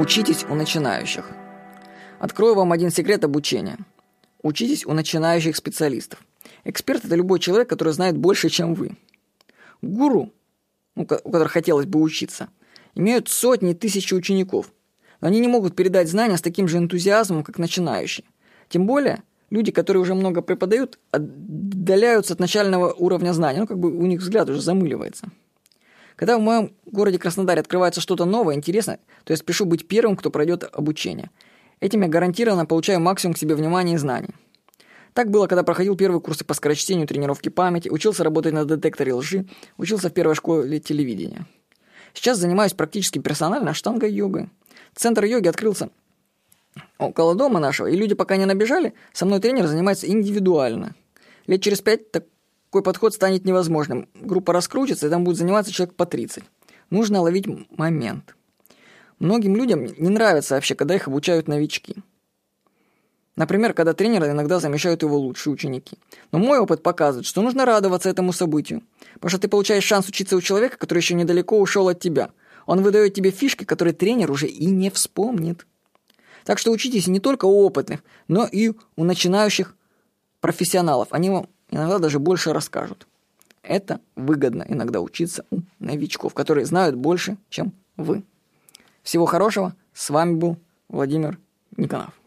Учитесь у начинающих. Открою вам один секрет обучения. Учитесь у начинающих специалистов. Эксперт – это любой человек, который знает больше, чем вы. Гуру, у которых хотелось бы учиться, имеют сотни тысяч учеников. Но они не могут передать знания с таким же энтузиазмом, как начинающие. Тем более, люди, которые уже много преподают, отдаляются от начального уровня знаний. Ну, как бы у них взгляд уже замыливается. Когда в моем городе Краснодаре открывается что-то новое, интересное, то я спешу быть первым, кто пройдет обучение. Этим я гарантированно получаю максимум к себе внимания и знаний. Так было, когда проходил первые курсы по скорочтению тренировки памяти, учился работать на детекторе лжи, учился в первой школе телевидения. Сейчас занимаюсь практически персонально штангой-йогой. Центр йоги открылся около дома нашего, и люди пока не набежали, со мной тренер занимается индивидуально. Лет через пять так такой подход станет невозможным. Группа раскрутится, и там будет заниматься человек по 30. Нужно ловить момент. Многим людям не нравится вообще, когда их обучают новички. Например, когда тренера иногда замещают его лучшие ученики. Но мой опыт показывает, что нужно радоваться этому событию. Потому что ты получаешь шанс учиться у человека, который еще недалеко ушел от тебя. Он выдает тебе фишки, которые тренер уже и не вспомнит. Так что учитесь не только у опытных, но и у начинающих профессионалов. Они вам иногда даже больше расскажут. Это выгодно иногда учиться у новичков, которые знают больше, чем вы. Всего хорошего. С вами был Владимир Никонов.